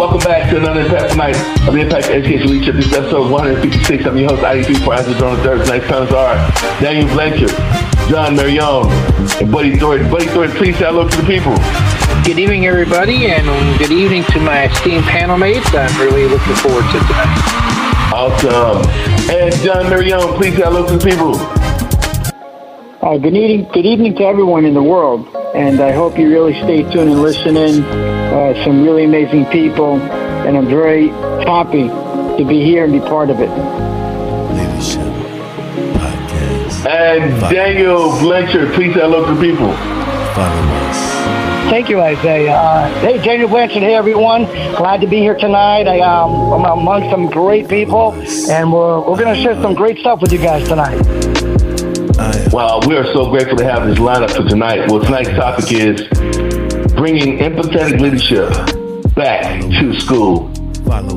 welcome back to another Impact Night of the Impact Education Leadership. This is episode 156. I'm your host, ID3 for on the Third. Tonight's panelists are Daniel Blanchard, John Mirrione, and Buddy Thornton. Buddy Thornton, please say hello to the people. Good evening, everybody, and good evening to my esteemed panel mates. I'm really looking forward to tonight. Awesome. And John Mirrione, please say hello to the people. Uh, good evening, good evening to everyone in the world, and I hope you really stay tuned and listen in. Uh, some really amazing people, and I'm very happy to be here and be part of it. Leadership Podcast. And Daniel Blanchard, please hello to people. Follow us. Thank you, Isaiah. Uh, hey, Daniel Blanchard. Hey, everyone. Glad to be here tonight. I, um, I'm among some great people, and we're, we're going to share some great stuff with you guys tonight. Wow, we are so grateful to have this lineup for tonight. Well, tonight's topic is bringing empathetic leadership back to school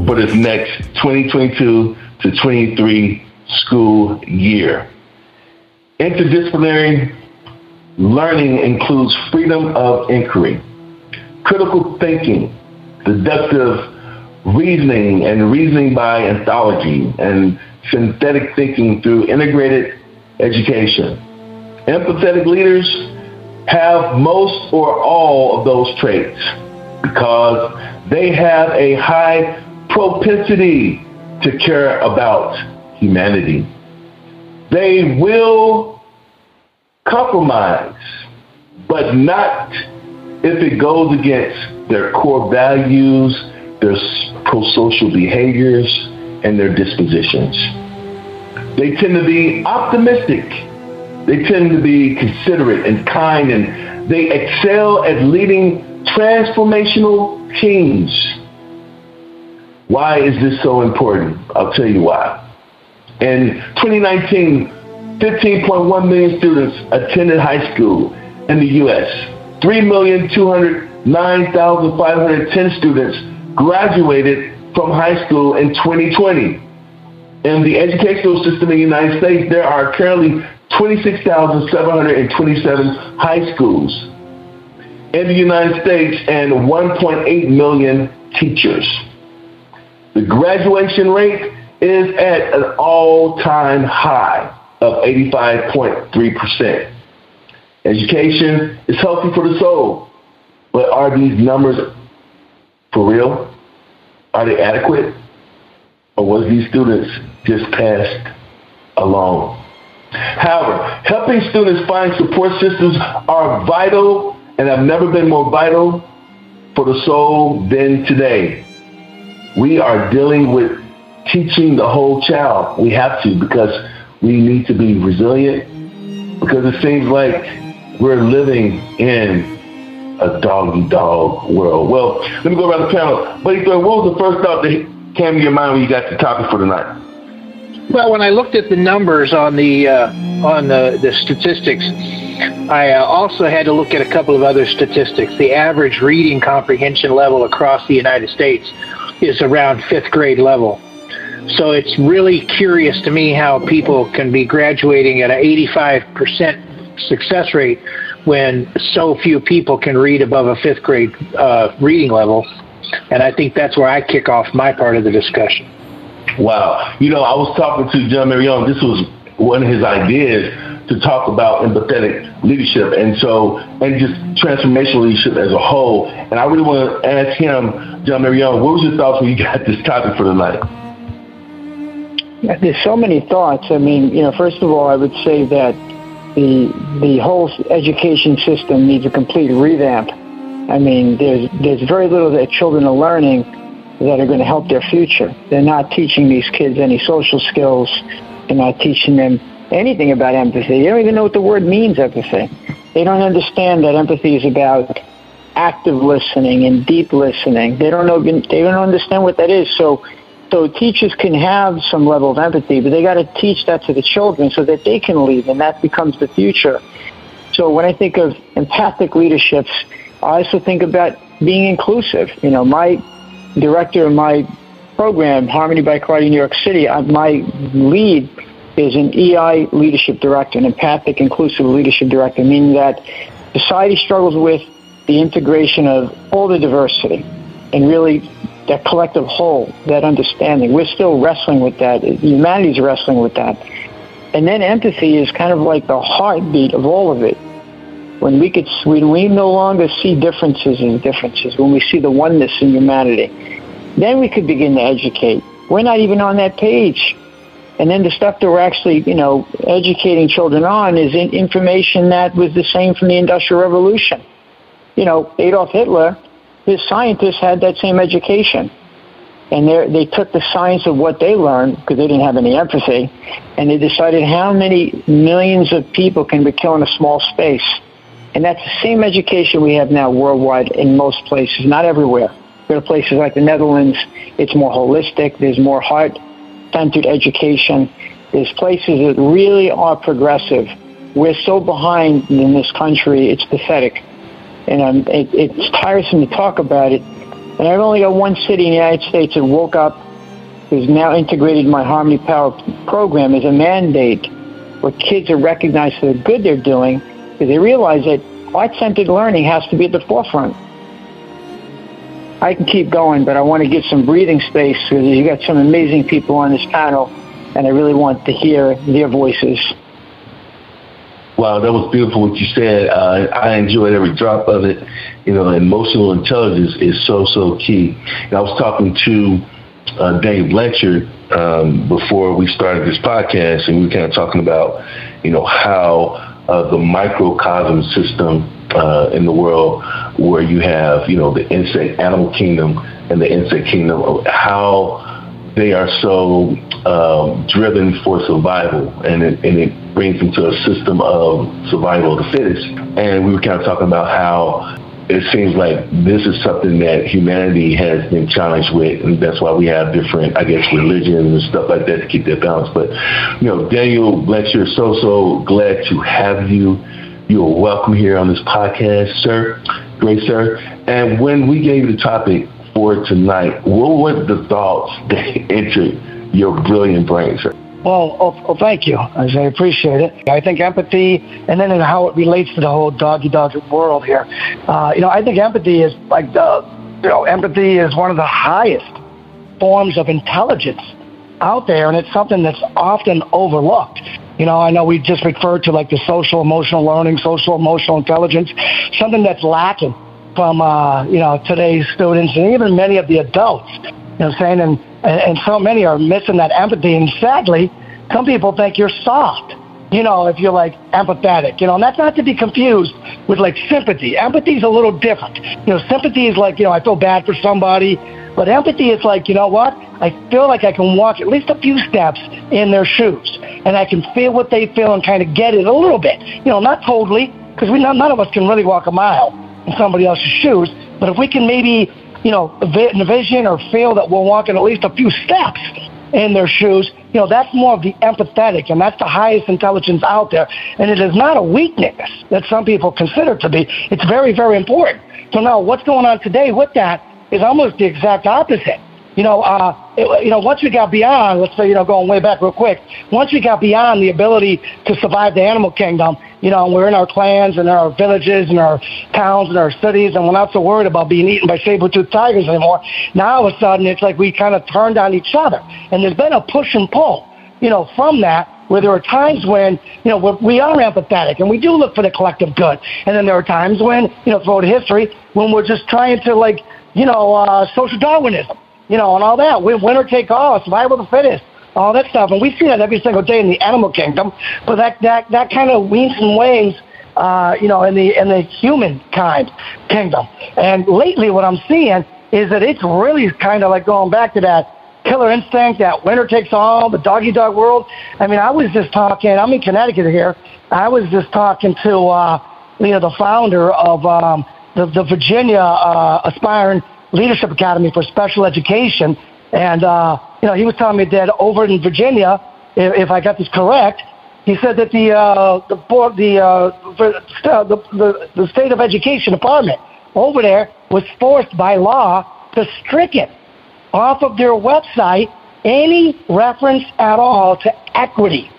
for this next 2022 to 23 school year. Interdisciplinary learning includes freedom of inquiry, critical thinking, deductive reasoning and reasoning by analogy, and synthetic thinking through integrated education. Empathetic leaders have most or all of those traits because they have a high propensity to care about humanity. They will compromise, but not if it goes against their core values, their pro-social behaviors, and their dispositions. They tend to be optimistic. They tend to be considerate and kind, and they excel at leading transformational teams. Why is this so important? I'll tell you why. In 2019, 15.1 million students attended high school in the U.S. 3,209,510 students graduated from high school in 2020. In the educational system in the United States, there are currently 26,727 high schools in the United States and 1.8 million teachers. The graduation rate is at an all-time high of 85.3%. Education is healthy for the soul, but are these numbers for real? Are they adequate? Or was these students just passed along? However, helping students find support systems are vital and have never been more vital for the soul than today. We are dealing with teaching the whole child. We have to because we need to be resilient because it seems like we're living in a doggy dog world. Well, let me go around the panel. Buddy, what was the first thought that came to your mind when you got the topic for tonight? Well, when I looked at the numbers on the uh, on the, the statistics, I uh, also had to look at a couple of other statistics. The average reading comprehension level across the United States is around fifth grade level. So it's really curious to me how people can be graduating at an 85% success rate when so few people can read above a fifth grade uh, reading level. And I think that's where I kick off my part of the discussion. Wow. You know, I was talking to John Mirrione. This was one of his ideas to talk about empathetic leadership and so and just transformational leadership as a whole. And I really want to ask him, John Mirrione, what was your thoughts when you got this topic for tonight? There's so many thoughts. I mean, you know, first of all, I would say that the the whole education system needs a complete revamp. I mean, there's there's very little that children are learning that are going to help their future. They're not teaching these kids any social skills. They're not teaching them anything about empathy. They don't even know what the word means, empathy. They don't understand that empathy is about active listening and deep listening. They don't know. They don't understand what that is. So so teachers can have some level of empathy, but they got to teach that to the children so that they can lead, and that becomes the future. So when I think of empathic leaderships, I also think about being inclusive. You know, my director of my program, Harmony by Karate New York City, uh, my lead is an EI leadership director, an empathic inclusive leadership director, meaning that society struggles with the integration of all the diversity and really that collective whole, that understanding. We're still wrestling with that. Humanity's wrestling with that. And then empathy is kind of like the heartbeat of all of it. When we could, when we no longer see differences in differences, when we see the oneness in humanity, then we could begin to educate. We're not even on that page. And then the stuff that we're actually, you know, educating children on is information that was the same from the Industrial Revolution. You know, Adolf Hitler, his scientists had that same education. And they took the science of what they learned, because they didn't have any empathy, and they decided how many millions of people can be killed in a small space. And that's the same education we have now worldwide in most places, not everywhere. There are places like the Netherlands, it's more holistic, there's more heart centered education. There's places that really are progressive. We're so behind in this country, it's pathetic. And um, it, it's tiresome to talk about it. And I've only got one city in the United States that woke up, who's now integrated my Harmony Power program as a mandate where kids are recognized for the good they're doing because they realize that heart-centered learning has to be at the forefront. I can keep going, but I want to give some breathing space because you got some amazing people on this panel, and I really want to hear their voices. Wow, that was beautiful what you said. Uh, I enjoyed every drop of it. You know, emotional intelligence is so, so key. And I was talking to uh, Dave Blanchard um, before we started this podcast, and we were kind of talking about, you know, how uh, the microcosm system uh, in the world where you have, you know, the insect animal kingdom and the insect kingdom, how they are so um, driven for survival, and it, and it brings them to a system of survival of the fittest. And we were kind of talking about how it seems like this is something that humanity has been challenged with, and that's why we have different, I guess, religions and stuff like that to keep that balance. But, you know, Daniel Blanchard, so, so glad to have you. You are welcome here on this podcast, sir. Great, sir. And when we gave the topic for tonight, what were the thoughts that entered your brilliant brain, sir? Well, oh, oh, thank you. I appreciate it. I think empathy, and then how it relates to the whole doggy dog world here. Uh, you know, I think empathy is like the, you know, empathy is one of the highest forms of intelligence out there, and it's something that's often overlooked. You know, I know we just referred to like the social emotional learning, social emotional intelligence, something that's lacking from uh, you know today's students and even many of the adults. You know, saying and and, and so many are missing that empathy. And sadly, some people think you're soft, you know, if you're like empathetic, you know, and that's not to be confused with like sympathy. Empathy is a little different. You know, sympathy is like, you know, I feel bad for somebody, but empathy is like, you know what? I feel like I can walk at least a few steps in their shoes, and I can feel what they feel and kind of get it a little bit. You know, not totally, because we none of us can really walk a mile in somebody else's shoes, but if we can maybe you know, vision or feel that we're walking at least a few steps in their shoes, you know, that's more of the empathetic, and that's the highest intelligence out there. And it is not a weakness that some people consider to be. It's very, very important. So now, what's going on today with that is almost the exact opposite. You know, uh, it, you know, once we got beyond, let's say, you know, going way back real quick, once we got beyond the ability to survive the animal kingdom, you know, we're in our clans and our villages and our towns and our cities, and we're not so worried about being eaten by saber-toothed tigers anymore. Now, all of a sudden, it's like we kind of turned on each other, and there's been a push and pull, you know, from that where there are times when, you know, we are empathetic and we do look for the collective good. And then there are times when, you know, throughout history, when we're just trying to, like, you know, uh, social Darwinism you know, and all that. Winner take all, survival of the fittest, all that stuff. And we see that every single day in the animal kingdom. But that that that kind of weaves and wanes, uh, you know, in the in the humankind kingdom. And lately, what I'm seeing is that it's really kind of like going back to that killer instinct, that winner takes all, the doggy dog world. I mean, I was just talking. I'm in Connecticut here. I was just talking to uh, you know the founder of um, the, the Virginia uh, aspiring Leadership Academy for Special Education. And, uh, you know, he was telling me that over in Virginia, if, if I got this correct, he said that the, uh, the, board, the, uh, the, the, the state of education department over there was forced by law to stricken off of their website any reference at all to equity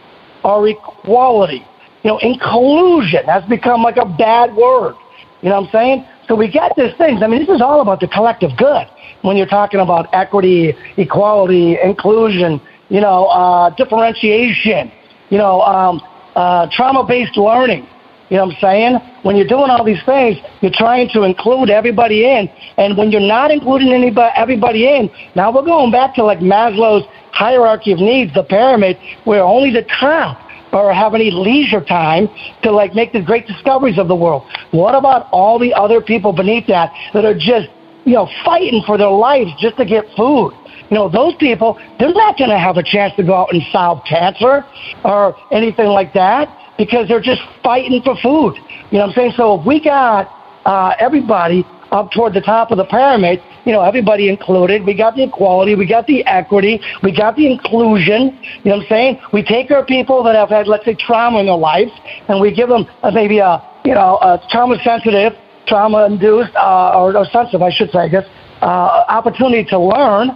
or equality. You know, inclusion has become like a bad word. You know what I'm saying? So we get these things. I mean, this is all about the collective good. When you're talking about equity, equality, inclusion, you know, uh, differentiation, you know, um, uh, trauma-based learning. You know what I'm saying? When you're doing all these things, you're trying to include everybody in. And when you're not including anybody, everybody in, now we're going back to like Maslow's hierarchy of needs, the pyramid, where only the top or have any leisure time to like make the great discoveries of the world. What about all the other people beneath that that are just, you know, fighting for their lives just to get food? You know, those people, they're not going to have a chance to go out and solve cancer or anything like that because they're just fighting for food. You know what I'm saying? So if we got uh, everybody up toward the top of the pyramid, you know, everybody included. We got the equality, we got the equity, we got the inclusion. You know what I'm saying? We take our people that have had, let's say, trauma in their lives, and we give them uh, maybe a, you know, a trauma sensitive, trauma induced, uh, or, or sensitive, I should say, I guess, uh, opportunity to learn.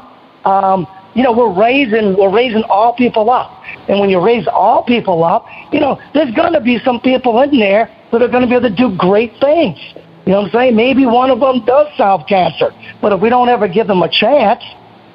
Um, you know, we're raising we're raising all people up. And when you raise all people up, you know, there's gonna be some people in there that are gonna be able to do great things. You know what I'm saying? Maybe one of them does solve cancer. But if we don't ever give them a chance,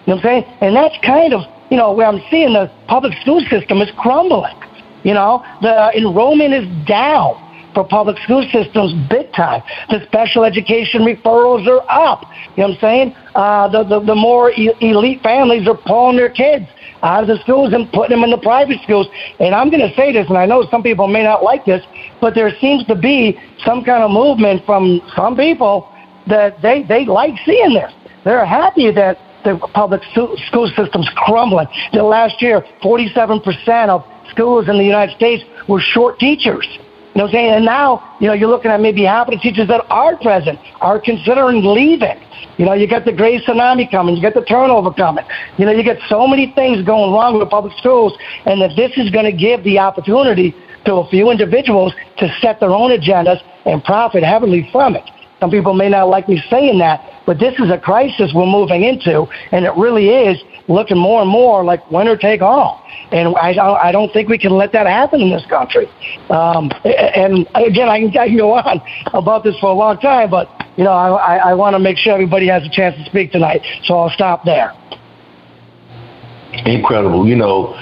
you know what I'm saying? And that's kind of, you know, where I'm seeing the public school system is crumbling. You know, the enrollment is down for public school systems big time. The special education referrals are up. You know what I'm saying? Uh, the, the, the more e- elite families are pulling their kids out of the schools and putting them in the private schools. And I'm going to say this, and I know some people may not like this, but there seems to be some kind of movement from some people that they, they like seeing this. They're happy that the public school system's crumbling. The last year, 47% of schools in the United States were short teachers. You know saying? And now, you know, you're looking at maybe half of the teachers that are present are considering leaving. You know, you got the gray tsunami coming, you got the turnover coming. You know, you get so many things going wrong with public schools, and that this is going to give the opportunity to a few individuals to set their own agendas and profit heavily from it. Some people may not like me saying that, but this is a crisis we're moving into, and it really is looking more and more like winner take all. And I, I don't think we can let that happen in this country. Um, and again, I can, I can go on about this for a long time, but you know, I, I want to make sure everybody has a chance to speak tonight, so I'll stop there. Incredible. You know,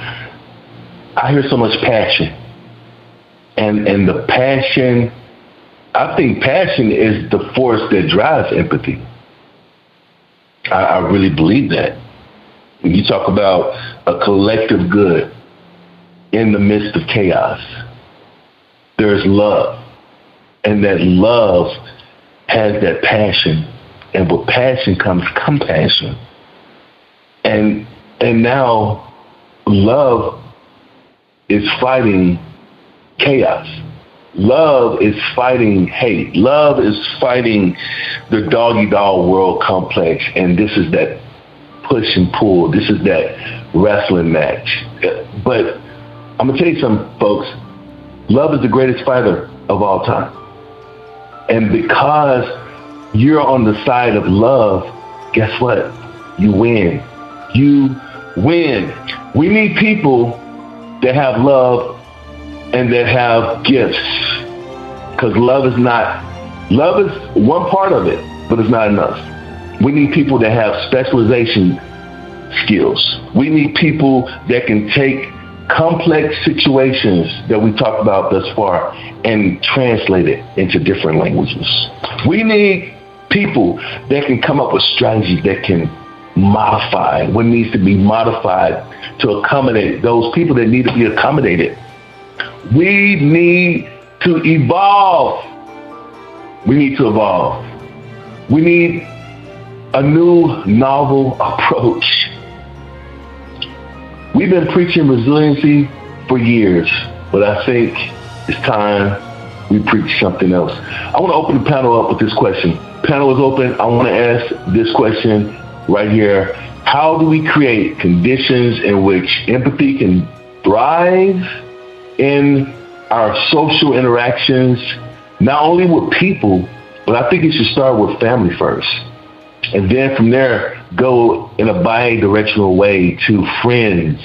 I hear so much passion, and and the passion. I think passion is the force that drives empathy. I, I really believe that. You talk about a collective good in the midst of chaos, there's love. And that love has that passion. And with passion comes compassion. And and now love is fighting chaos. Love is fighting hate. Love is fighting the doggy dog world complex. And this is that push and pull. This is that wrestling match. But I'm going to tell you something, folks. Love is the greatest fighter of all time. And because you're on the side of love, guess what? You win. You win. We need people that have love and that have gifts. Because love is not, love is one part of it, but it's not enough. We need people that have specialization skills. We need people that can take complex situations that we talked about thus far and translate it into different languages. We need people that can come up with strategies that can modify what needs to be modified to accommodate those people that need to be accommodated. We need to evolve. We need to evolve. We need a new novel approach. We've been preaching resiliency for years, but I think it's time we preach something else. I want to open the panel up with this question. Panel is open. I want to ask this question right here. How do we create conditions in which empathy can thrive in our social interactions, not only with people, but I think it should start with family first and then from there go in a bi-directional way to friends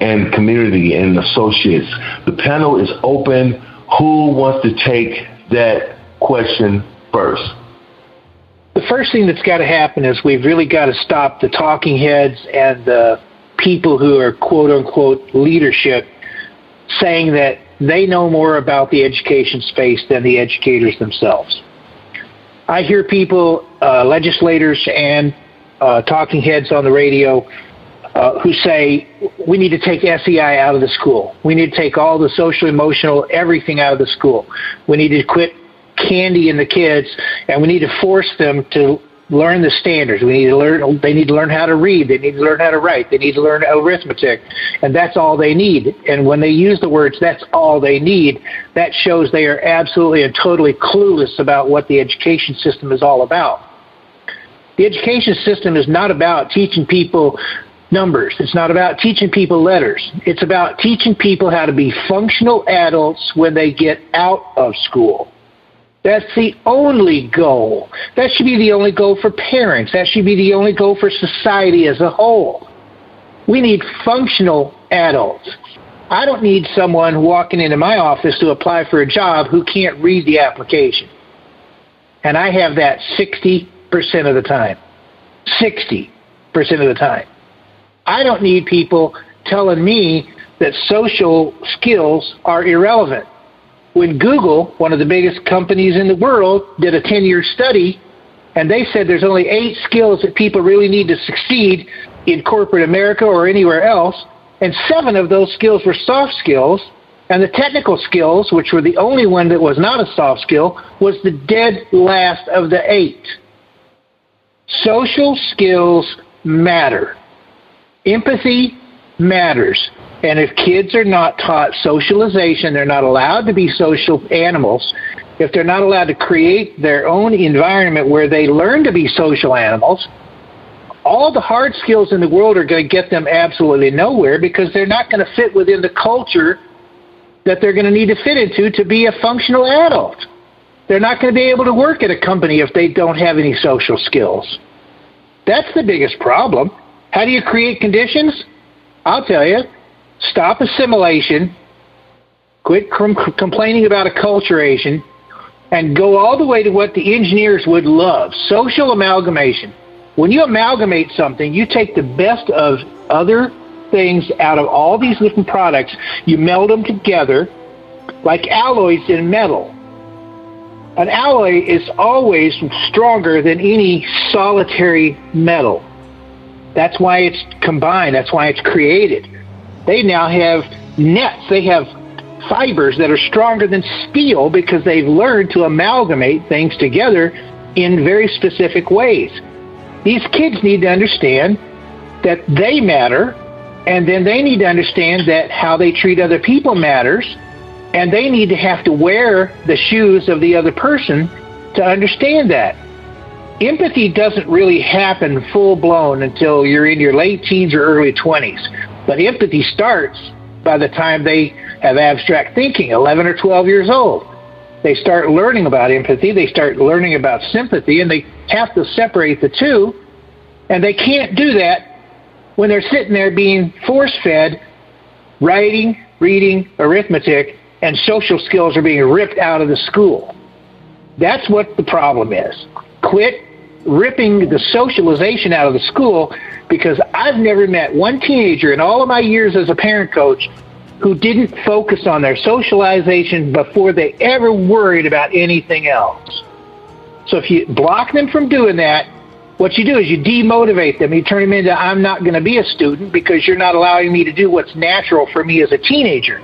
and community and associates. The panel is open. Who wants to take that question first? the first thing that's got to happen is we've really got to stop the talking heads and the people who are quote unquote leadership saying that they know more about the education space than the educators themselves. I hear people, uh, legislators and uh, talking heads on the radio, uh, who say we need to take SEL out of the school. We need to take all the social, emotional, everything out of the school. We need to quit candy in the kids, and we need to force them to learn the standards. We need to learn. They need to learn how to read. They need to learn how to write. They need to learn arithmetic, and that's all they need. And when they use the words, "That's all they need," that shows they are absolutely and totally clueless about what the education system is all about. The education system is not about teaching people numbers. It's not about teaching people letters. It's about teaching people how to be functional adults when they get out of school. That's the only goal. That should be the only goal for parents. That should be the only goal for society as a whole. We need functional adults. I don't need someone walking into my office to apply for a job who can't read the application. And I have that 60% of the time. 60% of the time. I don't need people telling me that social skills are irrelevant when Google, one of the biggest companies in the world, did a 10 year study, and they said there's only eight skills that people really need to succeed in corporate America or anywhere else, and seven of those skills were soft skills, and the technical skills, which were the only one that was not a soft skill, was the dead last of the eight. Social skills matter. Empathy matters. And if kids are not taught socialization, they're not allowed to be social animals. If they're not allowed to create their own environment where they learn to be social animals, all the hard skills in the world are going to get them absolutely nowhere because they're not going to fit within the culture that they're going to need to fit into to be a functional adult. They're not going to be able to work at a company if they don't have any social skills. That's the biggest problem. How do you create conditions? I'll tell you stop assimilation, quit com- complaining about acculturation, and go all the way to what the engineers would love social amalgamation. When you amalgamate something, you take the best of other things out of all these different products, you meld them together like alloys in metal. An alloy is always stronger than any solitary metal. That's why it's combined, that's why it's created. They now have nets. They have fibers that are stronger than steel because they've learned to amalgamate things together in very specific ways. These kids need to understand that they matter, and then they need to understand that how they treat other people matters, and they need to have to wear the shoes of the other person to understand that. Empathy doesn't really happen full blown until you're in your late teens or early 20s. But empathy starts by the time they have abstract thinking, 11 or 12 years old. They start learning about empathy, they start learning about sympathy, and they have to separate the two. And they can't do that when they're sitting there being force fed writing, reading, arithmetic, and social skills are being ripped out of the school. That's what the problem is. Quit ripping the socialization out of the school because I've never met one teenager in all of my years as a parent coach who didn't focus on their socialization before they ever worried about anything else. So if you block them from doing that, what you do is you demotivate them. You turn them into, I'm not going to be a student because you're not allowing me to do what's natural for me as a teenager.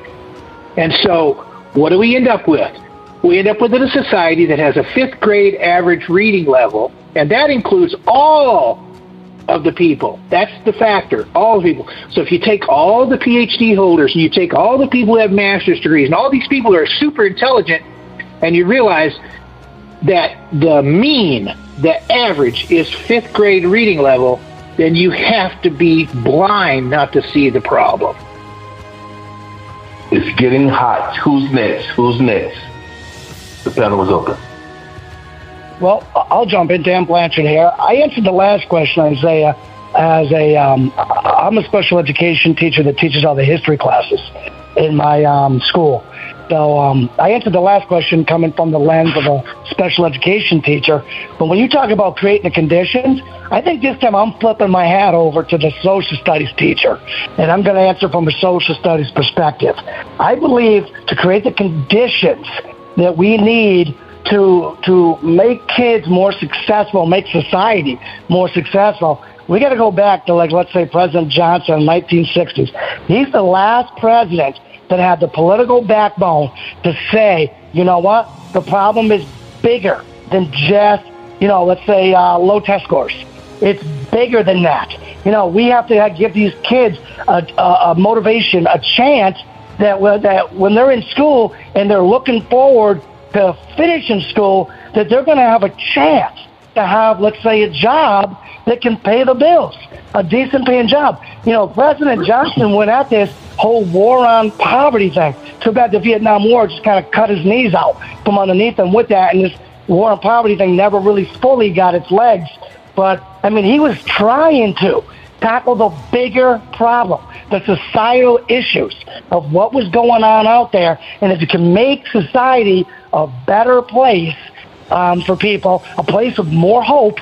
And so what do we end up with? We end up with a society that has a fifth grade average reading level, and that includes all of the people. That's the factor, all the people. So if you take all the PhD holders and you take all the people who have master's degrees and all these people who are super intelligent, and you realize that the mean, the average is fifth grade reading level, then you have to be blind not to see the problem. It's getting hot. Who's next? Who's next? The panel is open. Well, I'll jump in. Dan Blanchard here. I answered the last question, Isaiah, as a um, I'm a special education teacher that teaches all the history classes in my um, school, So um, I answered the last question coming from the lens of a special education teacher. But when you talk about creating the conditions, I think this time I'm flipping my hat over to the social studies teacher, and I'm going to answer from a social studies perspective. I believe to create the conditions that we need to to make kids more successful, make society more successful, we got to go back to like let's say President Johnson in 1960s. He's the last president that had the political backbone to say, you know what, the problem is bigger than just you know let's say uh, low test scores. It's bigger than that. You know, we have to give these kids a, a, a motivation, a chance that that when they're in school and they're looking forward to finishing school, that they're going to have a chance to have, let's say, a job that can pay the bills, a decent paying job. You know, President Johnson went at this whole war on poverty thing. Too bad the Vietnam War just kind of cut his knees out from underneath him with that, and this war on poverty thing never really fully got its legs. But I mean, he was trying to tackle the bigger problem, the societal issues of what was going on out there, and if you can make society a better place um, for people, a place with more hope,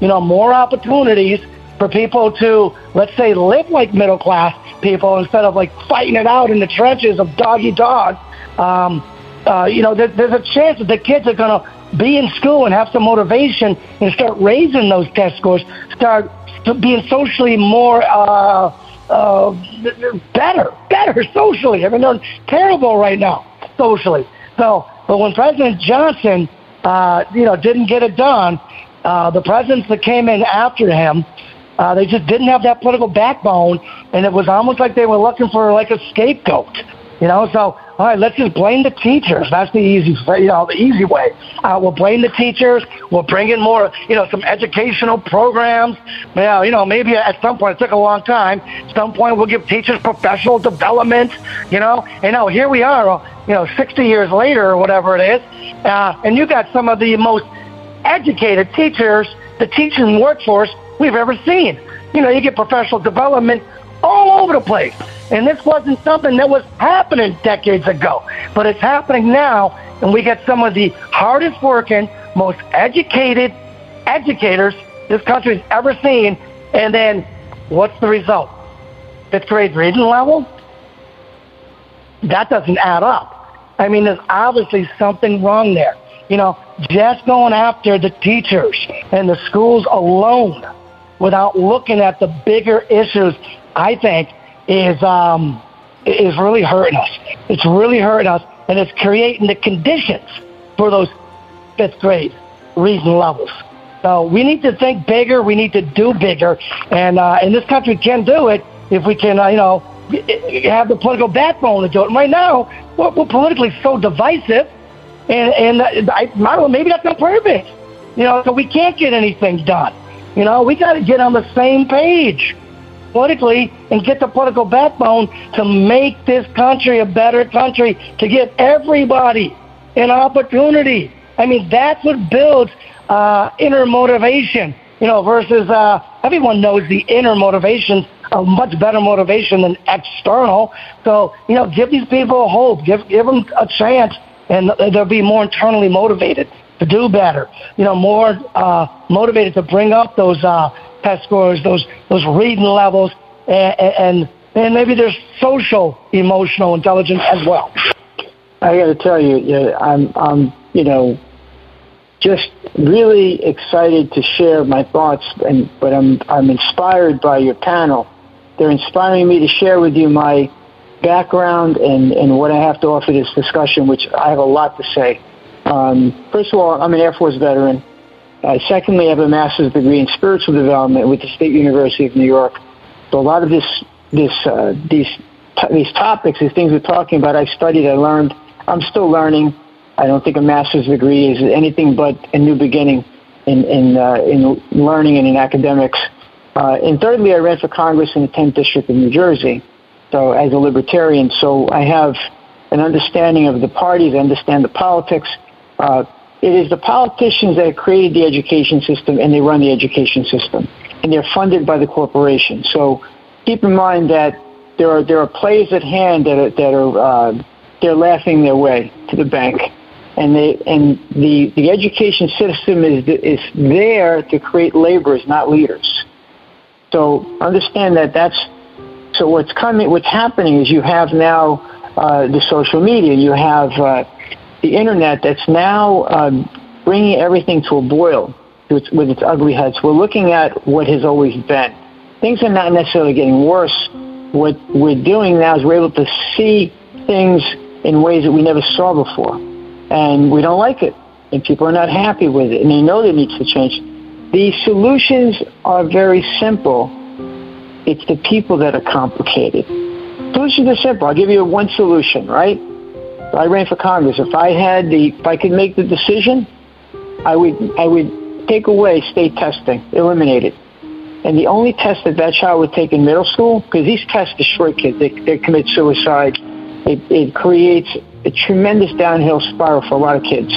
you know, more opportunities for people to, let's say, live like middle class people instead of like fighting it out in the trenches of doggy dog. Um, uh, you know, there, there's a chance that the kids are going to be in school and have some motivation and start raising those test scores, start being socially more uh, uh, better, better socially. I mean, they're terrible right now socially. So, but when President Johnson, uh, you know, didn't get it done, uh, the presidents that came in after him, uh, they just didn't have that political backbone, and it was almost like they were looking for like a scapegoat. You know, so all right, let's just blame the teachers. That's the easy, you know, the easy way. Uh, we'll blame the teachers. We'll bring in more, you know, some educational programs. Well, you know, maybe at some point it took a long time. At some point we'll give teachers professional development. You know, and now here we are, uh, you know, 60 years later or whatever it is, uh, and you got some of the most educated teachers, the teaching workforce we've ever seen. You know, you get professional development all over the place. And this wasn't something that was happening decades ago, but it's happening now. And we get some of the hardest working, most educated educators this country's ever seen. And then what's the result? Fifth grade reading level? That doesn't add up. I mean, there's obviously something wrong there. You know, just going after the teachers and the schools alone without looking at the bigger issues, I think, is um, is really hurting us. It's really hurting us, and it's creating the conditions for those fifth grade reason levels. So we need to think bigger. We need to do bigger, and uh, and this country can do it if we can, uh, you know, have the political backbone to do it. And right now, we're, we're politically so divisive, and and uh, I, I maybe that's on purpose. You know, so we can't get anything done. You know, we got to get on the same page politically and get the political backbone to make this country a better country, to give everybody an opportunity. I mean, that's what builds uh, inner motivation, you know, versus uh, everyone knows the inner motivation a much better motivation than external. So, you know, give these people hope, give, give them a chance, and they'll be more internally motivated to do better, you know, more uh, motivated to bring up those uh, test scores, those those reading levels, and, and and maybe there's social emotional intelligence as well. I got to tell you, I'm I'm you know just really excited to share my thoughts, and but I'm I'm inspired by your panel. They're inspiring me to share with you my background and, and what I have to offer this discussion, which I have a lot to say. Um, first of all, I'm an Air Force veteran. Uh, secondly, I have a master's degree in spiritual development with the State University of New York. So a lot of this, this, uh, these, these topics, these things we're talking about, I've studied, I learned. I'm still learning. I don't think a master's degree is anything but a new beginning in in, uh, in learning and in academics. Uh, and thirdly, I ran for Congress in the 10th district of New Jersey, so as a libertarian. So I have an understanding of the parties, I understand the politics. Uh, it is the politicians that have created the education system and they run the education system. And they're funded by the corporation. So keep in mind that there are, there are plays at hand that are, that are uh, they're laughing their way to the bank. And they and the the education system is is there to create laborers, not leaders. So understand that that's so what's coming. What's happening is you have now uh, the social media. You have uh, the internet that's now um, bringing everything to a boil with, with its ugly heads. We're looking at what has always been. Things are not necessarily getting worse. What we're doing now is we're able to see things in ways that we never saw before. And we don't like it. And people are not happy with it. And they know there needs to change. The solutions are very simple. It's the people that are complicated. Solutions are simple. I'll give you one solution, right? I ran for Congress. If I had the, if I could make the decision, I would, I would take away state testing, eliminate it. And the only test that that child would take in middle school, because these tests destroy kids, they, they commit suicide, it, it creates a tremendous downhill spiral for a lot of kids.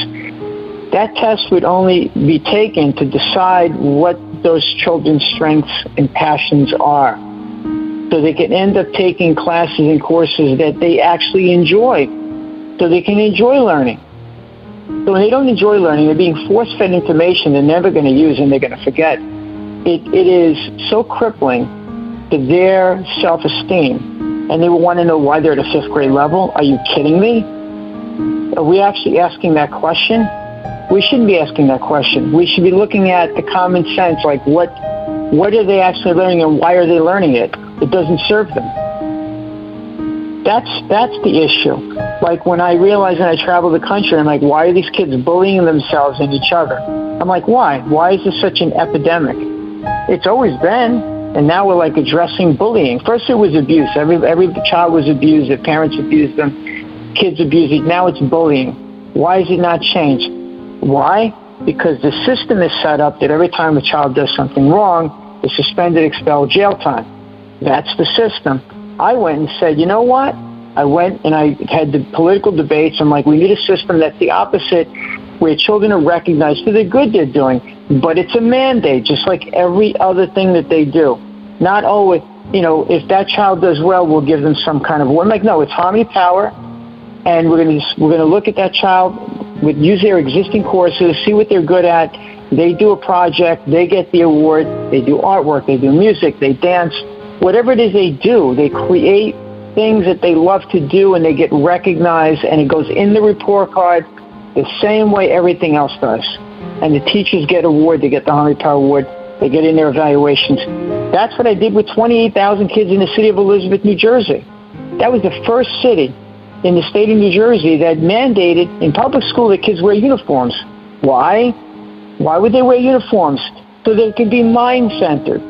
That test would only be taken to decide what those children's strengths and passions are. So they can end up taking classes and courses that they actually enjoy. So they can enjoy learning. So when they don't enjoy learning, they're being force fed information they're never going to use and they're going to forget. It, it is so crippling to their self esteem and they will want to know why they're at a fifth grade level. Are you kidding me? Are we actually asking that question? We shouldn't be asking that question. We should be looking at the common sense, like what what are they actually learning and why are they learning it? It doesn't serve them. That's that's the issue. Like when I realize when I travel the country, I'm like, why are these kids bullying themselves and each other? I'm like, why? Why is this such an epidemic? It's always been and now we're like addressing bullying. First, it was abuse. Every every child was abused. Their parents abused them. Kids abused it. Now it's bullying. Why is it not changed? Why? Because the system is set up that every time a child does something wrong, they're suspended, expelled, jail time. That's the system. I went and said, you know what? I went and I had the political debates. I'm like, we need a system that's the opposite, where children are recognized for the good they're doing but it's a mandate, just like every other thing that they do. Not oh, always, you know, if that child does well, we'll give them some kind of award. Like, no, it's harmony power, and we're to we're to look at that child, with, use their existing courses, see what they're good at. They do a project, they get the award. They do artwork, they do music, they dance, whatever it is they do, they create things that they love to do, and they get recognized, and it goes in the report card the same way everything else does and the teachers get award. They get the Harmony Power Award. They get in their evaluations. That's what I did with 28,000 kids in the city of Elizabeth, New Jersey. That was the first city in the state of New Jersey that mandated in public school that kids wear uniforms. Why? Why would they wear uniforms? So they can be mind centered.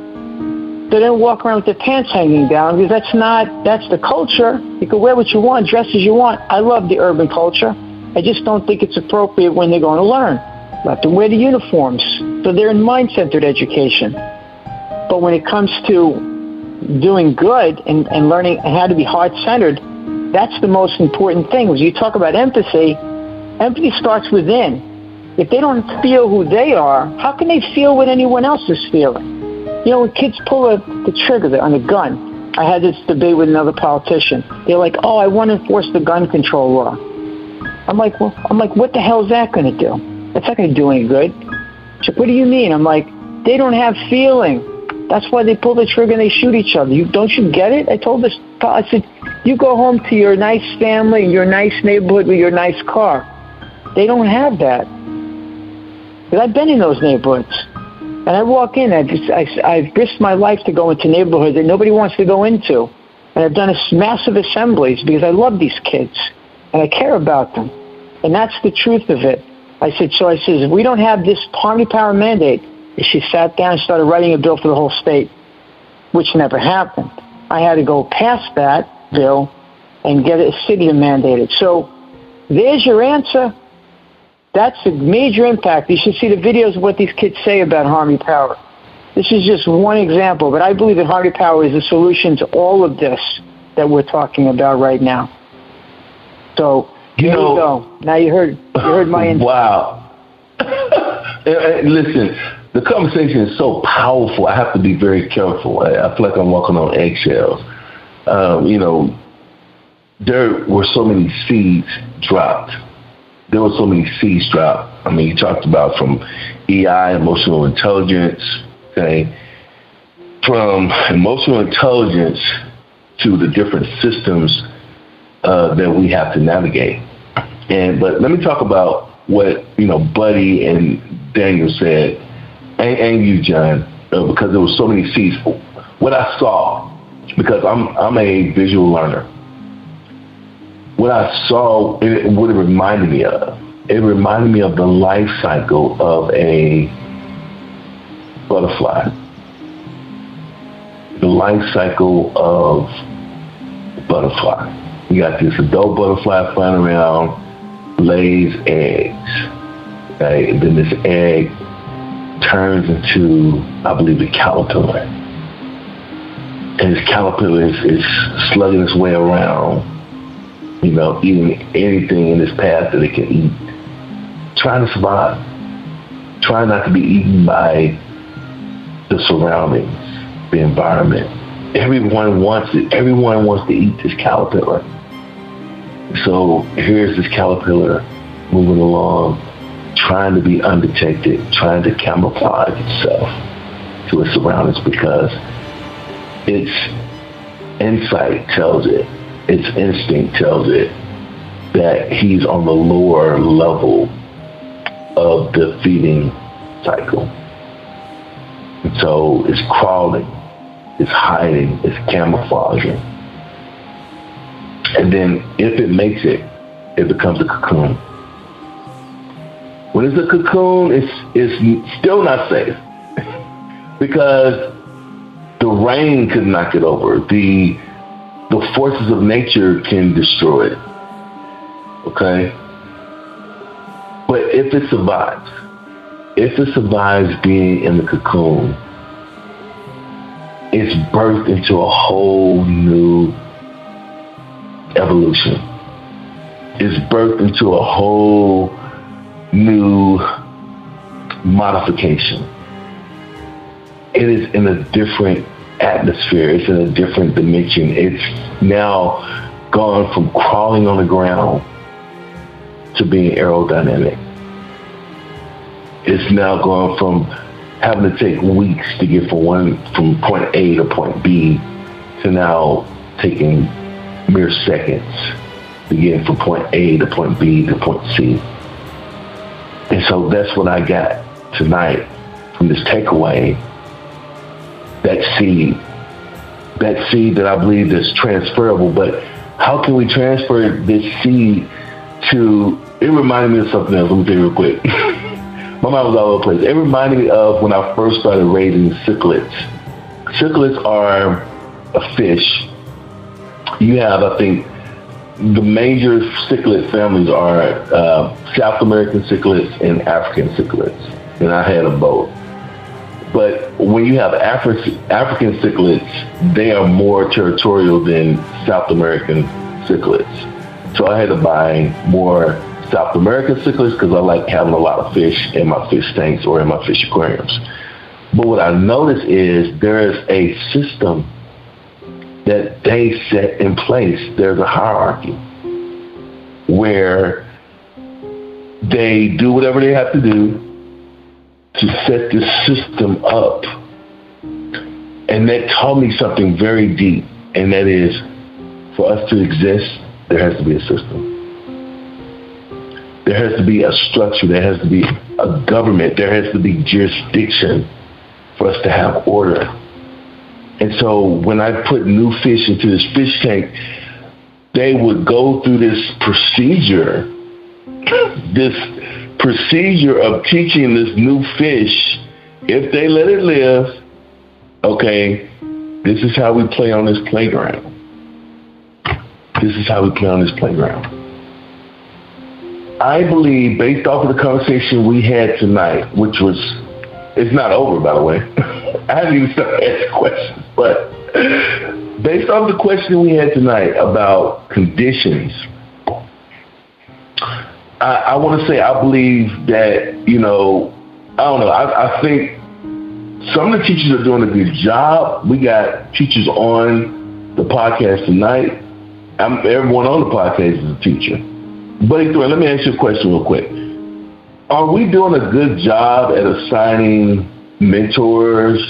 They don't walk around with their pants hanging down because that's not that's the culture. You can wear what you want, dress as you want. I love the urban culture. I just don't think it's appropriate when they're going to learn let them wear the uniforms. So they're in mind-centered education. But when it comes to doing good and, and learning how to be heart-centered, that's the most important thing. When you talk about empathy, empathy starts within. If they don't feel who they are, how can they feel what anyone else is feeling? You know, when kids pull a, the trigger on a gun, I had this debate with another politician. They're like, "Oh, I want to enforce the gun control law." I'm like, "Well, I'm like, what the hell is that going to do?" That's not going to do any good. So what do you mean? I'm like, they don't have feeling. That's why they pull the trigger and they shoot each other. You don't you get it? I told this. I said, you go home to your nice family, your nice neighborhood with your nice car. They don't have that. Because I've been in those neighborhoods. And I walk in, I've, just, I, I've risked my life to go into neighborhoods that nobody wants to go into. And I've done massive assemblies because I love these kids and I care about them. And that's the truth of it. I said, so I says, if we don't have this Harmony Power mandate. And she sat down and started writing a bill for the whole state, which never happened. I had to go past that bill and get a city to mandate it. So there's your answer. That's a major impact. You should see the videos of what these kids say about Harmony Power. This is just one example, but I believe that Harmony Power is the solution to all of this that we're talking about right now. So you there know, you go. Now you heard you heard my insight. Wow. Listen, the conversation is so powerful. I have to be very careful. I, I feel like I'm walking on eggshells. Um, you know, there were so many seeds dropped. There were so many seeds dropped. I mean, you talked about from EI, emotional intelligence, okay, from emotional intelligence to the different systems uh, that we have to navigate. And but let me talk about what you know, Buddy and Daniel said, and, and you, John, uh, because there were so many seeds. What I saw, because I'm I'm a visual learner. What I saw, it, what it reminded me of, it reminded me of the life cycle of a butterfly. The life cycle of a butterfly. You got this adult butterfly flying around, lays eggs. And then this egg turns into, I believe, a caterpillar. And this caterpillar is, is slugging its way around, you know, eating anything in its path that it can eat, trying to survive, trying not to be eaten by the surroundings, the environment. Everyone wants it. Everyone wants to eat this caterpillar. So here's this caterpillar moving along, trying to be undetected, trying to camouflage itself to its surroundings because its insight tells it, its instinct tells it that he's on the lower level of the feeding cycle. And so it's crawling, it's hiding, it's camouflaging. And then if it makes it, it becomes a cocoon. When it's a cocoon, it's, it's still not safe because the rain could knock it over. The, the forces of nature can destroy it. Okay? But if it survives, if it survives being in the cocoon, it's birthed into a whole new evolution. It's birthed into a whole new modification. It is in a different atmosphere. It's in a different dimension. It's now gone from crawling on the ground to being aerodynamic. It's now gone from having to take weeks to get from one from point A to point B to now taking mere seconds to get from point A to point B to point C. And so that's what I got tonight from this takeaway. That seed, that seed that I believe is transferable. But how can we transfer this seed to? It reminded me of something else. Let me tell you real quick. My mind was all over the place. It reminded me of when I first started raising cichlids. Cichlids are a fish. You have, I think, the major cichlid families are uh, South American cichlids and African cichlids, and I had a both. But when you have Afri- African cichlids, they are more territorial than South American cichlids. So I had to buy more South American cichlids because I like having a lot of fish in my fish tanks or in my fish aquariums. But what I noticed is there is a system that they set in place. There's a hierarchy where they do whatever they have to do to set this system up. And that taught me something very deep, and that is for us to exist, there has to be a system. There has to be a structure, there has to be a government, there has to be jurisdiction for us to have order. And so when I put new fish into this fish tank, they would go through this procedure, this procedure of teaching this new fish, if they let it live, okay, this is how we play on this playground. This is how we play on this playground. I believe, based off of the conversation we had tonight, which was, it's not over, by the way. I haven't even started asking questions, but based off the question we had tonight about conditions, I, I want to say I believe that, you know, I don't know, I, I think some of the teachers are doing a good job. We got teachers on the podcast tonight. I'm, everyone on the podcast is a teacher. But let me ask you a question real quick. Are we doing a good job at assigning mentors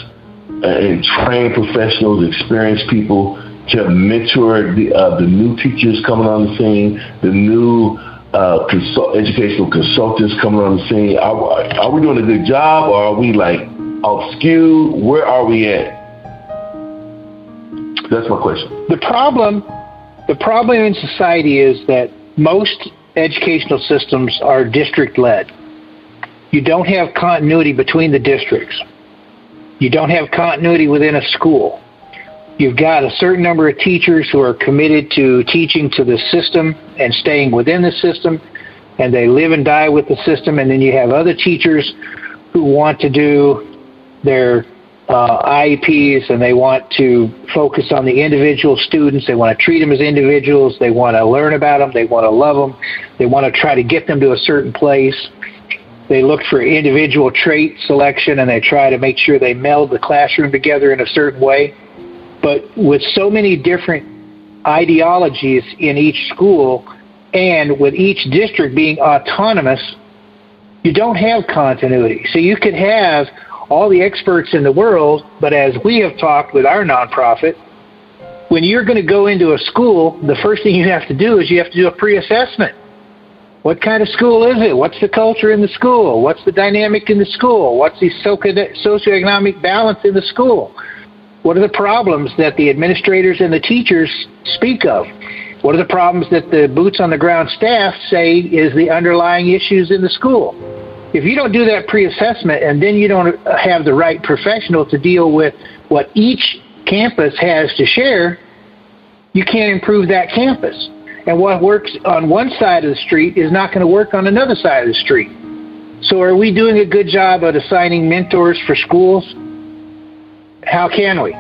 and trained professionals, experienced people to mentor the, uh, the new teachers coming on the scene, the new uh, consult, educational consultants coming on the scene? Are, are we doing a good job or are we like obscure? Where are we at? That's my question. The problem, the problem in society is that most educational systems are district led. You don't have continuity between the districts. You don't have continuity within a school. You've got a certain number of teachers who are committed to teaching to the system and staying within the system, and they live and die with the system. And then you have other teachers who want to do their uh, IEPs and they want to focus on the individual students. They want to treat them as individuals. They want to learn about them. They want to love them. They want to try to get them to a certain place. They look for individual trait selection and they try to make sure they meld the classroom together in a certain way. But with so many different ideologies in each school and with each district being autonomous, you don't have continuity. So you could have all the experts in the world, but as we have talked with our nonprofit, when you're going to go into a school, the first thing you have to do is you have to do a pre assessment. What kind of school is it? What's the culture in the school? What's the dynamic in the school? What's the socioeconomic balance in the school? What are the problems that the administrators and the teachers speak of? What are the problems that the boots on the ground staff say is the underlying issues in the school? If you don't do that pre-assessment and then you don't have the right professional to deal with what each campus has to share, you can't improve that campus. And what works on one side of the street is not going to work on another side of the street. So are we doing a good job at assigning mentors for schools? How can we?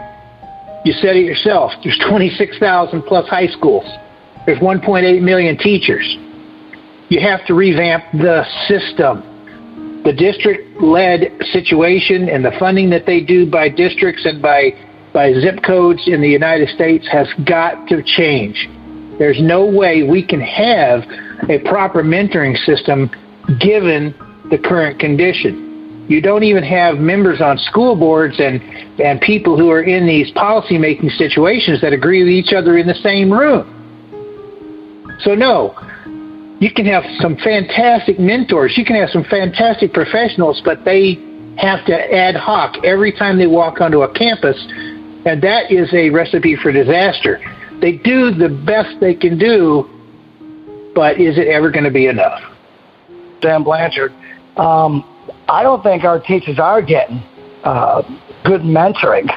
You said it yourself. There's 26,000 plus high schools. There's 1.8 million teachers. You have to revamp the system the district led situation and the funding that they do by districts and by by zip codes in the United States has got to change. There's no way we can have a proper mentoring system given the current condition. You don't even have members on school boards and, and people who are in these policy making situations that agree with each other in the same room. So, no, you can have some fantastic mentors, you can have some fantastic professionals, but they have to ad hoc every time they walk onto a campus, and that is a recipe for disaster. They do the best they can do, but is it ever going to be enough? Dan Blanchard, um, I don't think our teachers are getting uh, good mentoring.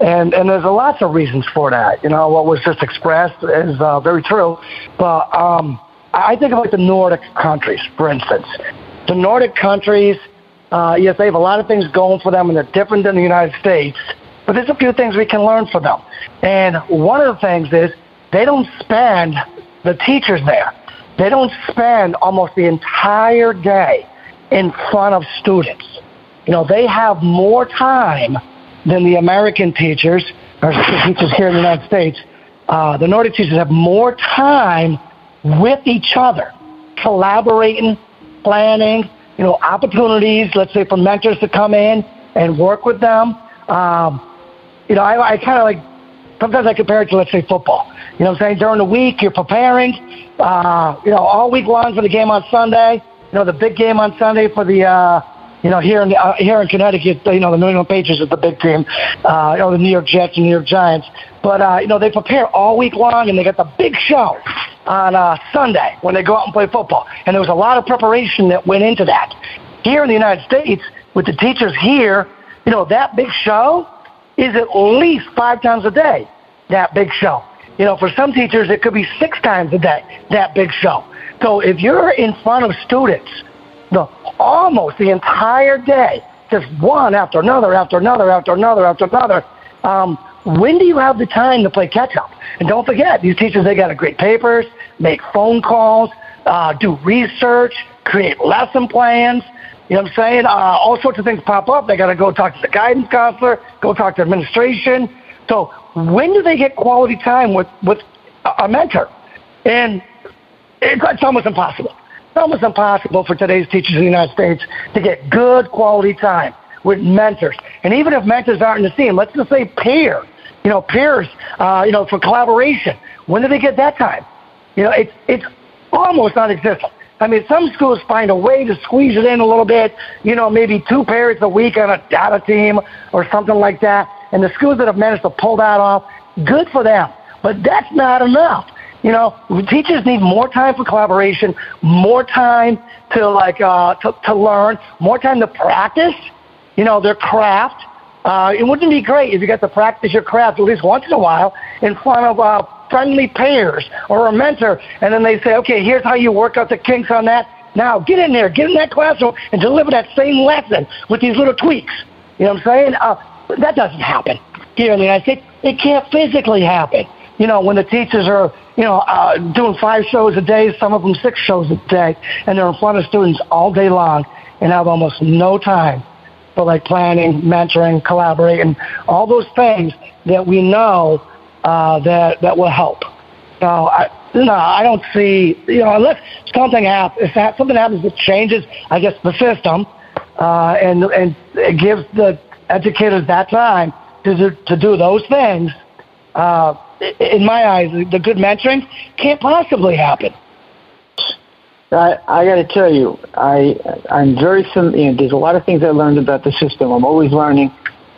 And, and there's a lots of reasons for that. You know, what was just expressed is uh, very true. But um, I think about the Nordic countries, for instance. The Nordic countries, uh, yes, they have a lot of things going for them, and they're different than the United States. But there's a few things we can learn from them. And one of the things is they don't spend the teachers there. They don't spend almost the entire day in front of students. You know, they have more time than the American teachers, or teachers here in the United States. Uh, the Nordic teachers have more time with each other, collaborating, planning, you know, opportunities, let's say for mentors to come in and work with them. Um, you know, I, I kind of like, sometimes I compare it to, let's say, football. You know what I'm saying? During the week, you're preparing, uh, you know, all week long for the game on Sunday. You know, the big game on Sunday for the, uh, you know, here in uh, here in Connecticut, you know, the New England Patriots is the big team. Uh, you know, the New York Jets and New York Giants. But uh, you know, they prepare all week long, and they get the big show on uh, Sunday when they go out and play football. And there was a lot of preparation that went into that. Here in the United States, with the teachers here, you know, that big show is at least five times a day. That big show. You know, for some teachers, it could be six times a day. That big show. So if you're in front of students the almost the entire day, just one after another, after another, after another, after another. Um, when do you have the time to play catch up? And don't forget, these teachers they got to grade papers, make phone calls, uh, do research, create lesson plans. You know what I'm saying? Uh, all sorts of things pop up. They got to go talk to the guidance counselor, go talk to administration. So when do they get quality time with with a mentor. And it's, almost impossible. It's almost impossible for today's teachers in the United States to get good quality time with mentors. And even if mentors aren't in the scene, let's just say peer, you know, peers, uh, you know, for collaboration. When do they get that time? You know, it's it's almost non-existent. I mean, some schools find a way to squeeze it in a little bit, you know, maybe two periods a week on a data team or something like that. And the schools that have managed to pull that off, good for them. But that's not enough. You know, teachers need more time for collaboration, more time to like uh, to, to learn, more time to practice, you know, their craft. Uh, it wouldn't be great if you got to practice your craft at least once in a while in front of uh, friendly peers or a mentor, and then they say, okay, here's how you work out the kinks on that. Now get in there, get in that classroom, and deliver that same lesson with these little tweaks. You know what I'm saying? Uh, that doesn't happen here in the United States. It can't physically happen. You know, when the teachers are, you know, uh, doing five shows a day, some of them six shows a day, and they're in front of students all day long and have almost no time for like planning, mentoring, collaborating, all those things that we know uh, that that will help. No, I, no, I don't see. You know, unless something happens, if something happens that changes, I guess the system, uh, and and it gives the educators that time to do, to do those things. Uh, in my eyes, the good mentoring can't possibly happen. I, I got to tell you, I I'm very you know, There's a lot of things I learned about the system. I'm always learning,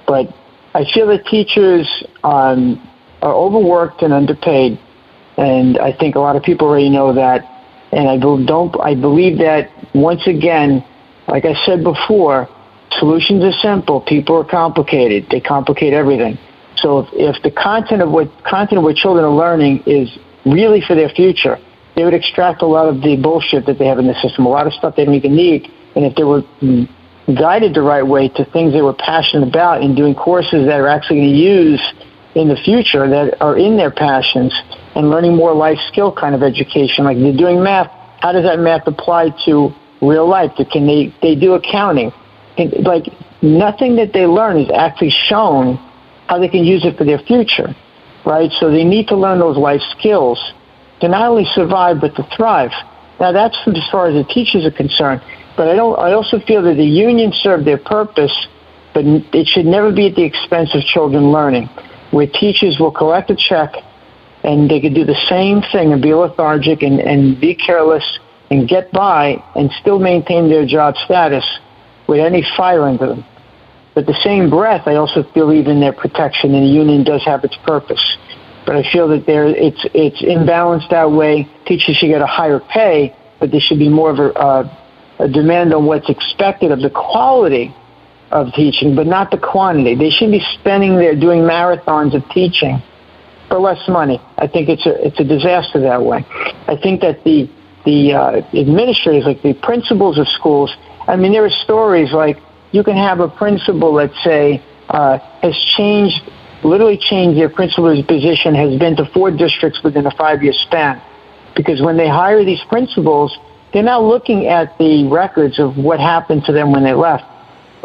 but I feel that teachers um, are overworked and underpaid, and I think a lot of people already know that. And I don't. I believe that once again, like I said before, solutions are simple. People are complicated. They complicate everything. So if, if the content of what content of what children are learning is really for their future, they would extract a lot of the bullshit that they have in the system, a lot of stuff they don't even need. And if they were guided the right way to things they were passionate about and doing courses that are actually going to use in the future that are in their passions and learning more life skill kind of education. Like they're doing math, how does that math apply to real life? Can they, they do accounting? Like nothing that they learn is actually shown how they can use it for their future, right? So they need to learn those life skills to not only survive but to thrive. Now that's as far as the teachers are concerned. But I don't. I also feel that the unions serve their purpose, but it should never be at the expense of children learning where teachers will collect a check and they could do the same thing and be lethargic and, and be careless and get by and still maintain their job status with any fire under them. But the same breath, I also believe in their protection, and the union does have its purpose. But I feel that there, it's it's imbalanced that way. Teachers should get a higher pay, but there should be more of a, uh, a demand on what's expected of the quality of teaching, but not the quantity. They should be spending there doing marathons of teaching for less money. I think it's a it's a disaster that way. I think that the the uh, administrators, like the principals of schools, I mean, there are stories like you can have a principal, let's say, uh, has changed, literally changed their principal's position, has been to four districts within a five-year span, because when they hire these principals, they're not looking at the records of what happened to them when they left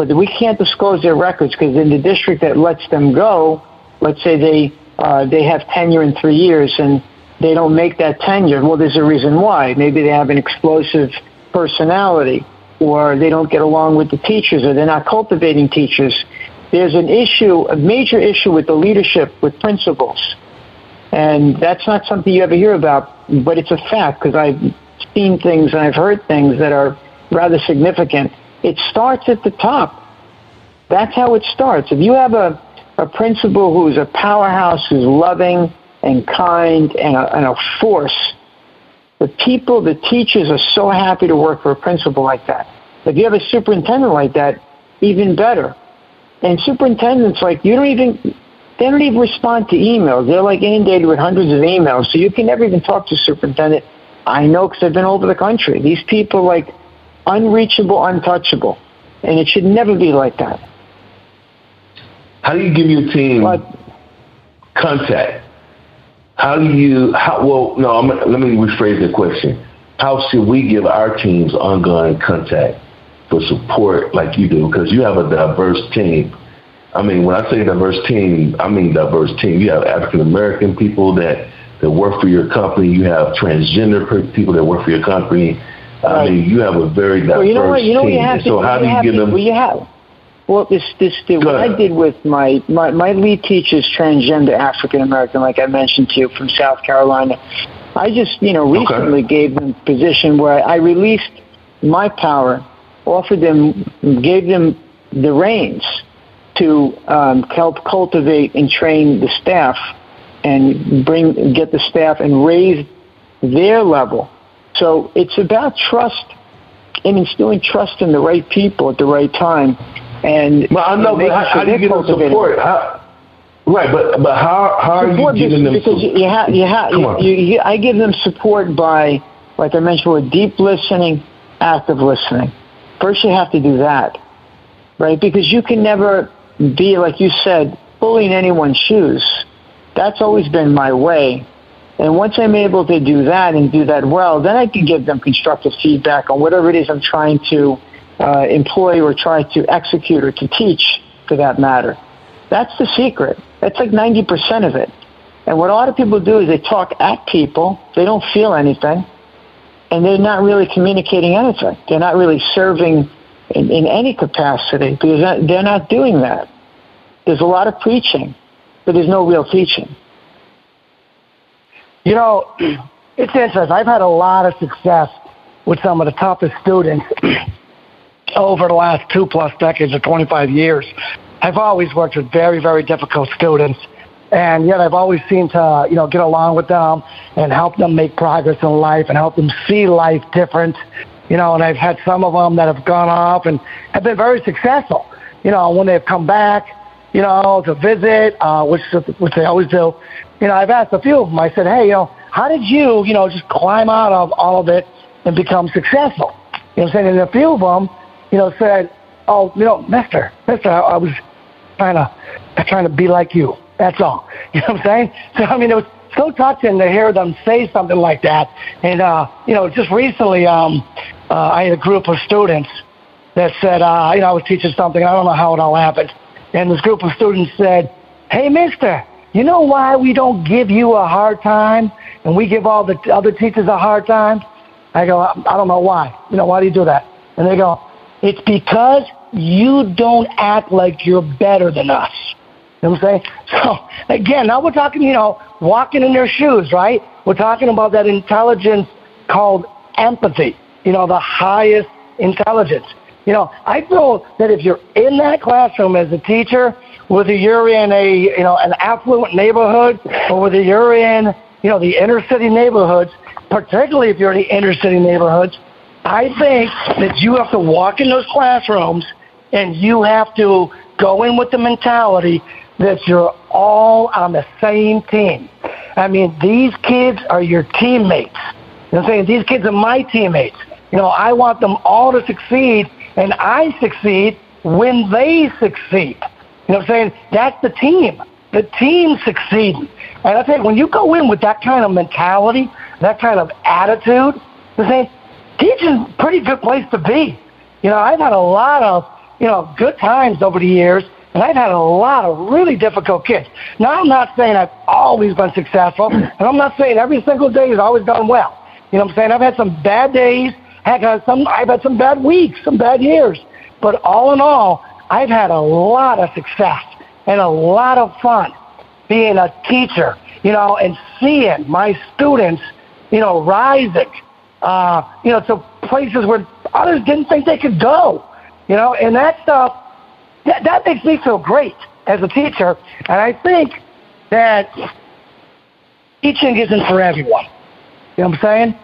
but we can't disclose their records because in the district that lets them go, let's say they uh, they have tenure in three years and they don't make that tenure. Well, there's a reason why. Maybe they have an explosive personality, or they don't get along with the teachers, or they're not cultivating teachers. There's an issue, a major issue with the leadership with principals, and that's not something you ever hear about, but it's a fact because I've seen things and I've heard things that are rather significant it starts at the top. That's how it starts. If you have a, a principal who's a powerhouse, who's loving and kind and a, and a force, the people, the teachers are so happy to work for a principal like that. If you have a superintendent like that, even better. And superintendents, like, you don't even, they don't even respond to emails. They're like inundated with hundreds of emails, so you can never even talk to superintendent. I know because I've been all over the country. These people, like, unreachable, untouchable. And it should never be like that. How do you give your team but, contact? How do you, how, well, no, I'm, let me rephrase the question. How should we give our teams ongoing contact for support like you do? Because you have a diverse team. I mean, when I say diverse team, I mean diverse team. You have African American people that that work for your company. You have transgender people that work for your company. I Right. mean, you have a very diverse Well, you know what? You know what team. you have to. so how do you have give them? Well, you have. Well, this this the, what I did with my my my lead teacher is transgender African American, like I mentioned to you from South Carolina. I just you know Okay. recently gave them a position where I released my power, offered them, gave them the reins to um, help cultivate and train the staff and bring get the staff and raise their level. So it's about trust and instilling trust in the right people at the right time. And Well, I know, but how, sure how do you give them support? How, right, but but how how are you Support giving them because support? you have you have you, you, you, I give them support by like I mentioned with deep listening, active listening. First, you have to do that, right? Because you can never be like you said, fully in anyone's shoes. That's always been my way. And once I'm able to do that and do that well, then I can give them constructive feedback on whatever it is I'm trying to uh, employ or try to execute or to teach, for that matter. That's the secret. That's like 90% of it. And what a lot of people do is they talk at people. They don't feel anything. And they're not really communicating anything. They're not really serving in, in any capacity because they're- not doing that. There's a lot of preaching, but there's no real teaching. You know, it's interesting. I've had a lot of success with some of the toughest students over the last two plus decades or 25 years. I've always worked with very, very difficult students, and yet I've always seemed to, you know, get along with them and help them make progress in life and help them see life different. You know, and I've had some of them that have gone off and have been very successful. You know, when they've come back, you know, to visit, uh, which which they always do. You know, I've asked a few of them. I said, hey, you know, how did you, you know, just climb out of all of it and become successful? You know what I'm saying? And a few of them, you know, said, oh, you know, Mister, Mister, I, I was trying to, trying to be like you. That's all. You know what I'm saying? So I mean, it was so touching to hear them say something like that. And uh, you know, just recently, um, uh, I had a group of students that said, uh, you know, I was teaching something. I don't know how it all happened. And this group of students said, hey, mister, you know why we don't give you a hard time and we give all the other teachers a hard time? I go, I I don't know why. You know, why do you do that? And they go, it's because you don't act like you're better than us. You know what I'm saying? So, again, now we're talking, you know, walking in their shoes, right? We're talking about that intelligence called empathy, you know, the highest intelligence. You know, I feel that if you're in that classroom as a teacher, whether you're in a, you know, an affluent neighborhood or whether you're in, you know, the inner city neighborhoods, particularly if you're in the inner city neighborhoods, I think that you have to walk in those classrooms and you have to go in with the mentality that you're all on the same team. I mean, these kids are your teammates. You know what I'm saying? These kids are my teammates. You know, I want them all to succeed, and I succeed when they succeed. You know what I'm saying? That's the team. The team succeeding. And I think when you go in with that kind of mentality, that kind of attitude, the same teaching's a pretty good place to be. You know, I've had a lot of, you know, good times over the years, and I've had a lot of really difficult kids. Now, I'm not saying I've always been successful, and I'm not saying every single day has always gone well. You know what I'm saying? I've had some bad days, heck, I've, some, I've had some bad weeks, some bad years. But all in all, I've had a lot of success and a lot of fun being a teacher, you know, and seeing my students, you know, rising, uh, you know, to places where others didn't think they could go, you know, and that stuff, that, that makes me feel great as a teacher. And I think that teaching isn't for everyone. You know what I'm saying?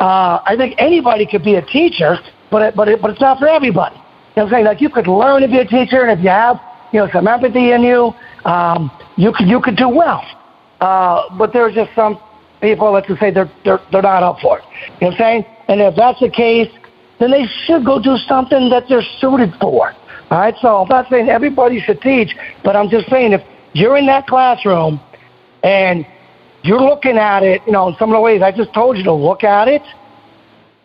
Uh, I think anybody could be a teacher, but it, but it, but it's not for everybody. You know what I'm saying? Like you could learn to be a teacher, and if you have you know some empathy in you, um, you could you could do well. Uh, but there's just some people, let's just say they're they're they're not up for it. You know what I'm saying? And if that's the case, then they should go do something that they're suited for. All right. So I'm not saying everybody should teach, but I'm just saying if you're in that classroom and you're looking at it, you know, in some of the ways I just told you to look at it,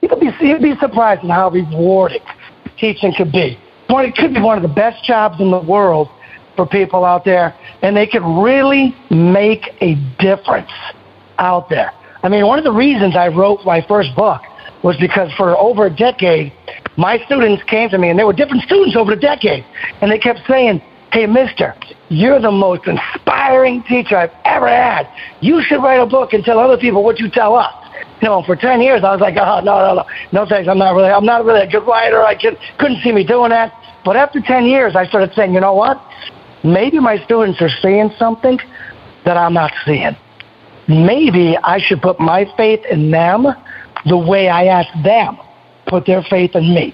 you could be you'd be surprised at how rewarding teaching could be. One, it could be one of the best jobs in the world for people out there, and they could really make a difference. out there. I mean, one of the reasons I wrote my first book was because for over a decade, my students came to me, and they were different students over a decade, and they kept saying, Hey, mister, you're the most inspiring teacher I've ever had. You should write a book and tell other people what you tell us. You know, for 10 years, I was like, oh, no, no, no. No, thanks. I'm not really, I'm not really a good writer. I can, couldn't see me doing that. But after 10 years, I started saying, you know what? Maybe my students are seeing something that I'm not seeing. Maybe I should put my faith in them the way I asked them put their faith in me.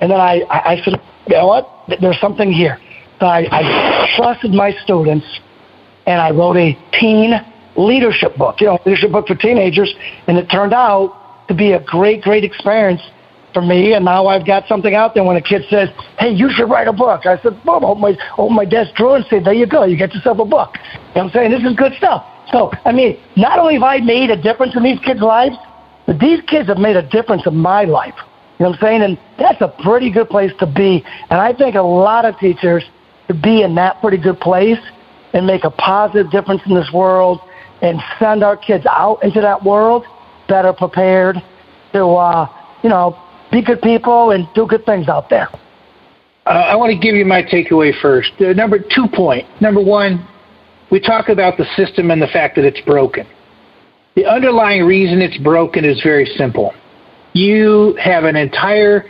And then I, I, I said, you know what? There's something here. So I, I trusted my students, and I wrote a teen leadership book, you know, leadership book for teenagers, and it turned out to be a great, great experience for me. And now I've got something out there. When a kid says, "Hey, you should write a book," I said, "Boom, open oh, my open my desk drawer and say, there you go, you get yourself a book." You know what I'm saying? This is good stuff. So, I mean, not only have I made a difference in these kids' lives, but these kids have made a difference in my life. You know what I'm saying? And that's a pretty good place to be. And I think a lot of teachers to be in that pretty good place and make a positive difference in this world and send our kids out into that world better prepared to, uh, you know, be good people and do good things out there. Uh, I want to give you my takeaway first. Uh, number two point. Number one, we talk about the system and the fact that it's broken. The underlying reason it's broken is very simple. You have an entire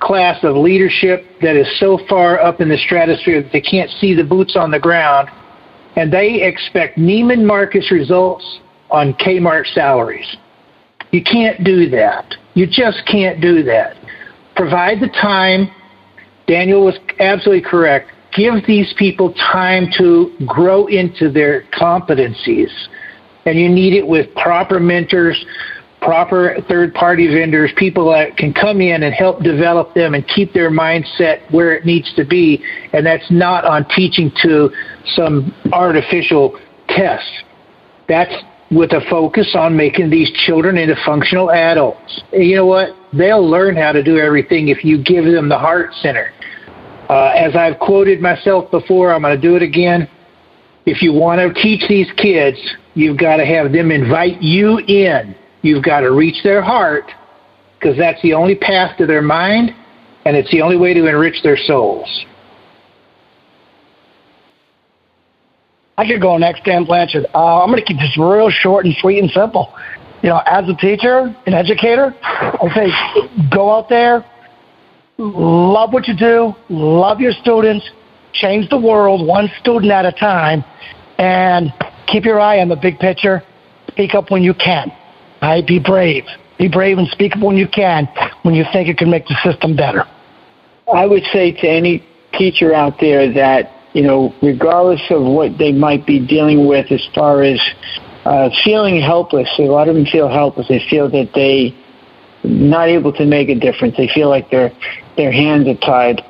class of leadership that is so far up in the stratosphere that they can't see the boots on the ground, and they expect Neiman Marcus results on Kmart salaries. You can't do that. You just can't do that. Provide the time. Daniel was absolutely correct. Give these people time to grow into their competencies. And you need it with proper mentors, proper third party vendors, people that can come in and help develop them and keep their mindset where it needs to be. And that's not on teaching to some artificial test. That's with a focus on making these children into functional adults. And you know what? They'll learn how to do everything if you give them the heart center. Uh, as I've quoted myself before, I'm going to do it again. If you want to teach these kids, you've got to have them invite you in You've got to reach their heart because that's the only path to their mind and it's the only way to enrich their souls. I could go next, Dan Blanchard. Uh, I'm going to keep this real short and sweet and simple. You know, as a teacher, an educator, I say go out there, love what you do, love your students, change the world one student at a time, and keep your eye on the big picture. Speak up when you can. Right? Be brave. Be brave and speak up when you can, when you think it can make the system better. I would say to any teacher out there that, you know, regardless of what they might be dealing with as far as uh, feeling helpless, a lot of them feel helpless. They feel that they not able to make a difference. They feel like their their hands are tied.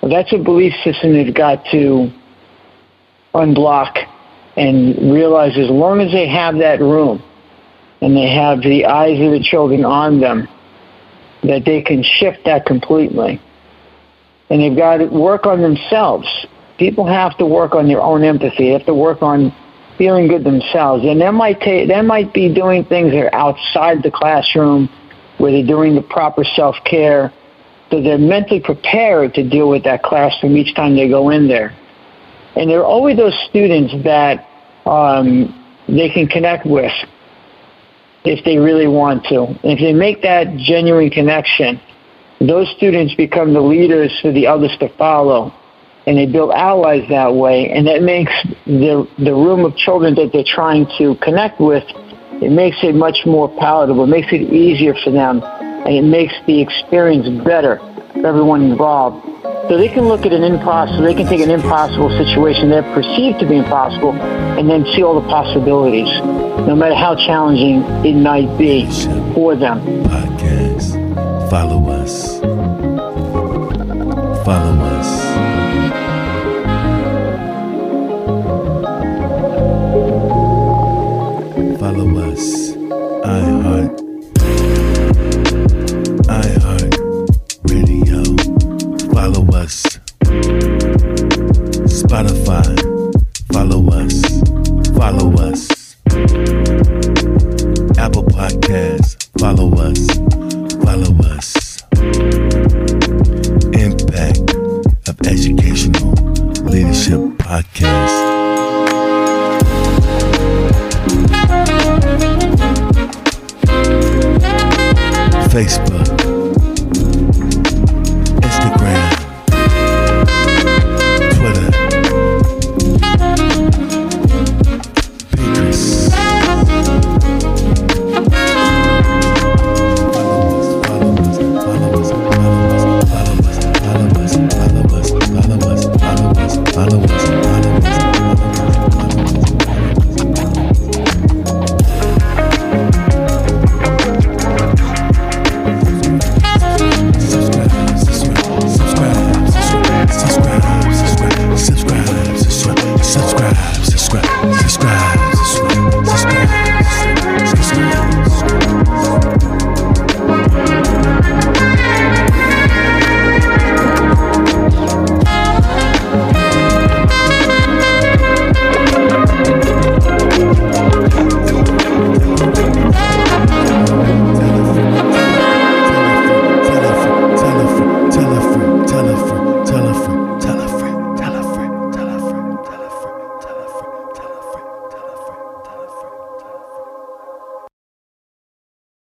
Well, that's a belief system they've got to unblock and realize as long as they have that room, and they have the eyes of the children on them, that they can shift that completely. And they've got to work on themselves. People have to work on their own empathy. They have to work on feeling good themselves. And that might that might be doing things that are outside the classroom, where they're doing the proper self-care, so they're mentally prepared to deal with that classroom each time they go in there. And there are always those students that um, they can connect with if they really want to. If they make that genuine connection, those students become the leaders for the others to follow. And they build allies that way. And that makes the, the room of children that they're trying to connect with, it makes it much more palatable. It makes it easier for them. And it makes the experience better for everyone involved. So they can look at an impossible, they can take an impossible situation they're perceived to be impossible and then see all the possibilities, no matter how challenging it might be for them. Podcast. Follow us. Follow us.